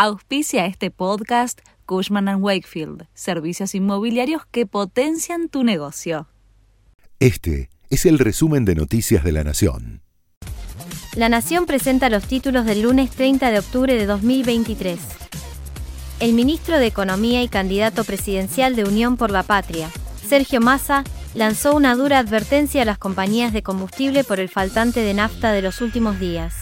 Auspicia este podcast Cushman ⁇ Wakefield, servicios inmobiliarios que potencian tu negocio. Este es el resumen de Noticias de la Nación. La Nación presenta los títulos del lunes 30 de octubre de 2023. El ministro de Economía y candidato presidencial de Unión por la Patria, Sergio Massa, lanzó una dura advertencia a las compañías de combustible por el faltante de nafta de los últimos días.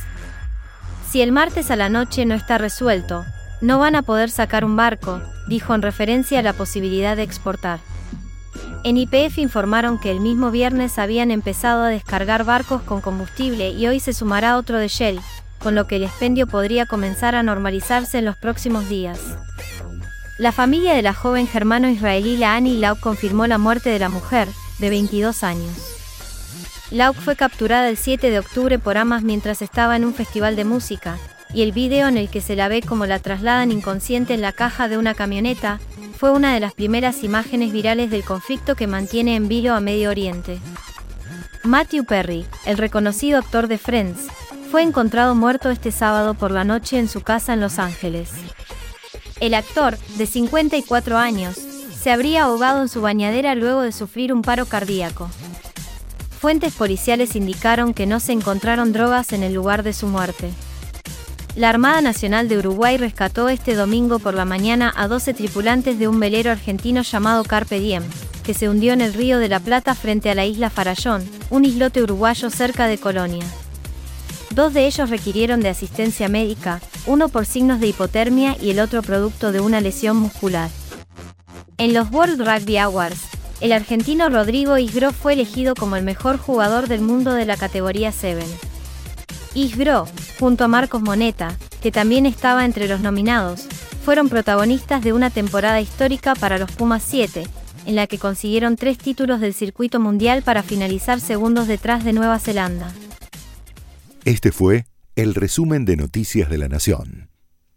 Si el martes a la noche no está resuelto, no van a poder sacar un barco, dijo en referencia a la posibilidad de exportar. En IPF informaron que el mismo viernes habían empezado a descargar barcos con combustible y hoy se sumará otro de Shell, con lo que el expendio podría comenzar a normalizarse en los próximos días. La familia de la joven germano-israelí Laani Lauk confirmó la muerte de la mujer, de 22 años. Lauk fue capturada el 7 de octubre por Amas mientras estaba en un festival de música, y el video en el que se la ve como la trasladan inconsciente en la caja de una camioneta, fue una de las primeras imágenes virales del conflicto que mantiene en vilo a Medio Oriente. Matthew Perry, el reconocido actor de Friends, fue encontrado muerto este sábado por la noche en su casa en Los Ángeles. El actor, de 54 años, se habría ahogado en su bañadera luego de sufrir un paro cardíaco. Fuentes policiales indicaron que no se encontraron drogas en el lugar de su muerte. La Armada Nacional de Uruguay rescató este domingo por la mañana a 12 tripulantes de un velero argentino llamado Carpe Diem, que se hundió en el río de la Plata frente a la isla Farallón, un islote uruguayo cerca de Colonia. Dos de ellos requirieron de asistencia médica, uno por signos de hipotermia y el otro producto de una lesión muscular. En los World Rugby Awards, el argentino Rodrigo Isgro fue elegido como el mejor jugador del mundo de la categoría 7. Isgro, junto a Marcos Moneta, que también estaba entre los nominados, fueron protagonistas de una temporada histórica para los Pumas 7, en la que consiguieron tres títulos del circuito mundial para finalizar segundos detrás de Nueva Zelanda. Este fue el resumen de Noticias de la Nación.